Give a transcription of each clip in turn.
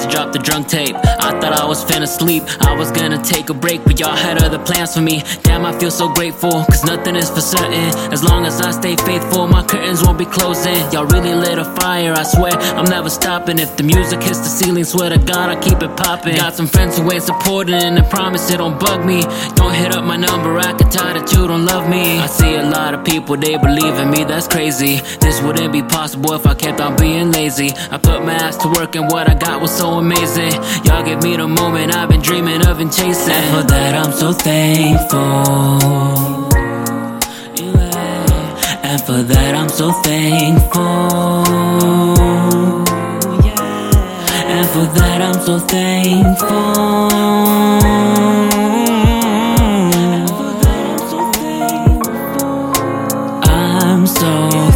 the drunk tape. I thought I was finna sleep. I was gonna take a break, but y'all had other plans for me. Damn, I feel so grateful, cause nothing is for certain. As long as I stay faithful, my curtains won't be closing. Y'all really lit a fire, I swear. I'm never stopping. If the music hits the ceiling, swear to God, I keep it popping. Got some friends who ain't supporting, and I promise it don't bug me. Don't hit up my number, I can tell that you don't love me. I see a lot of people, they believe in me, that's crazy. This wouldn't be possible if I kept on being lazy. I put my ass to work, and what I got was so amazing. Y'all give me the moment I've been dreaming of and chasing. For that, I'm so thankful. Yeah. And for that, I'm so thankful. Yeah. And for that, I'm so thankful. I'm so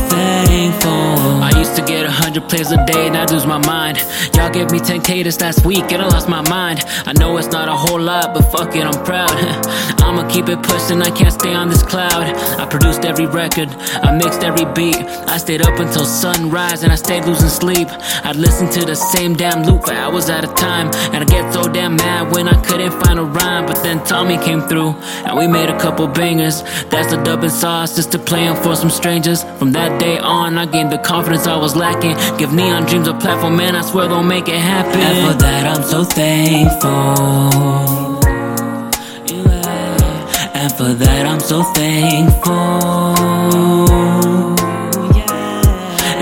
100 plays a day and I lose my mind. Y'all gave me 10k this last week and I lost my mind. I know it's not a whole lot, but fuck it, I'm proud. I'ma keep it pushing, I can't stay on this cloud. I produced every record, I mixed every beat. I stayed up until sunrise, and I stayed losing sleep. I'd listen to the same damn loop for hours at a time, and I get so damn mad when I couldn't find a rhyme. But then Tommy came through, and we made a couple bangers. That's the dubbing sauce, just to playing for some strangers. From that day on, I gained the confidence I was lacking. Give neon dreams a platform, man, I swear they'll make it happen. And for that, I'm so thankful. For that, I'm so thankful.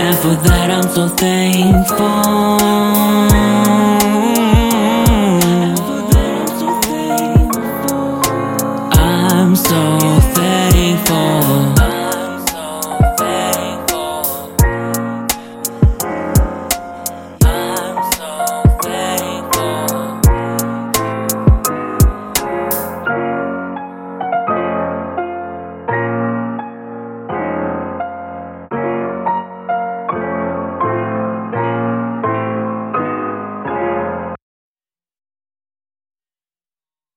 And for that, I'm so thankful. I'm so thankful.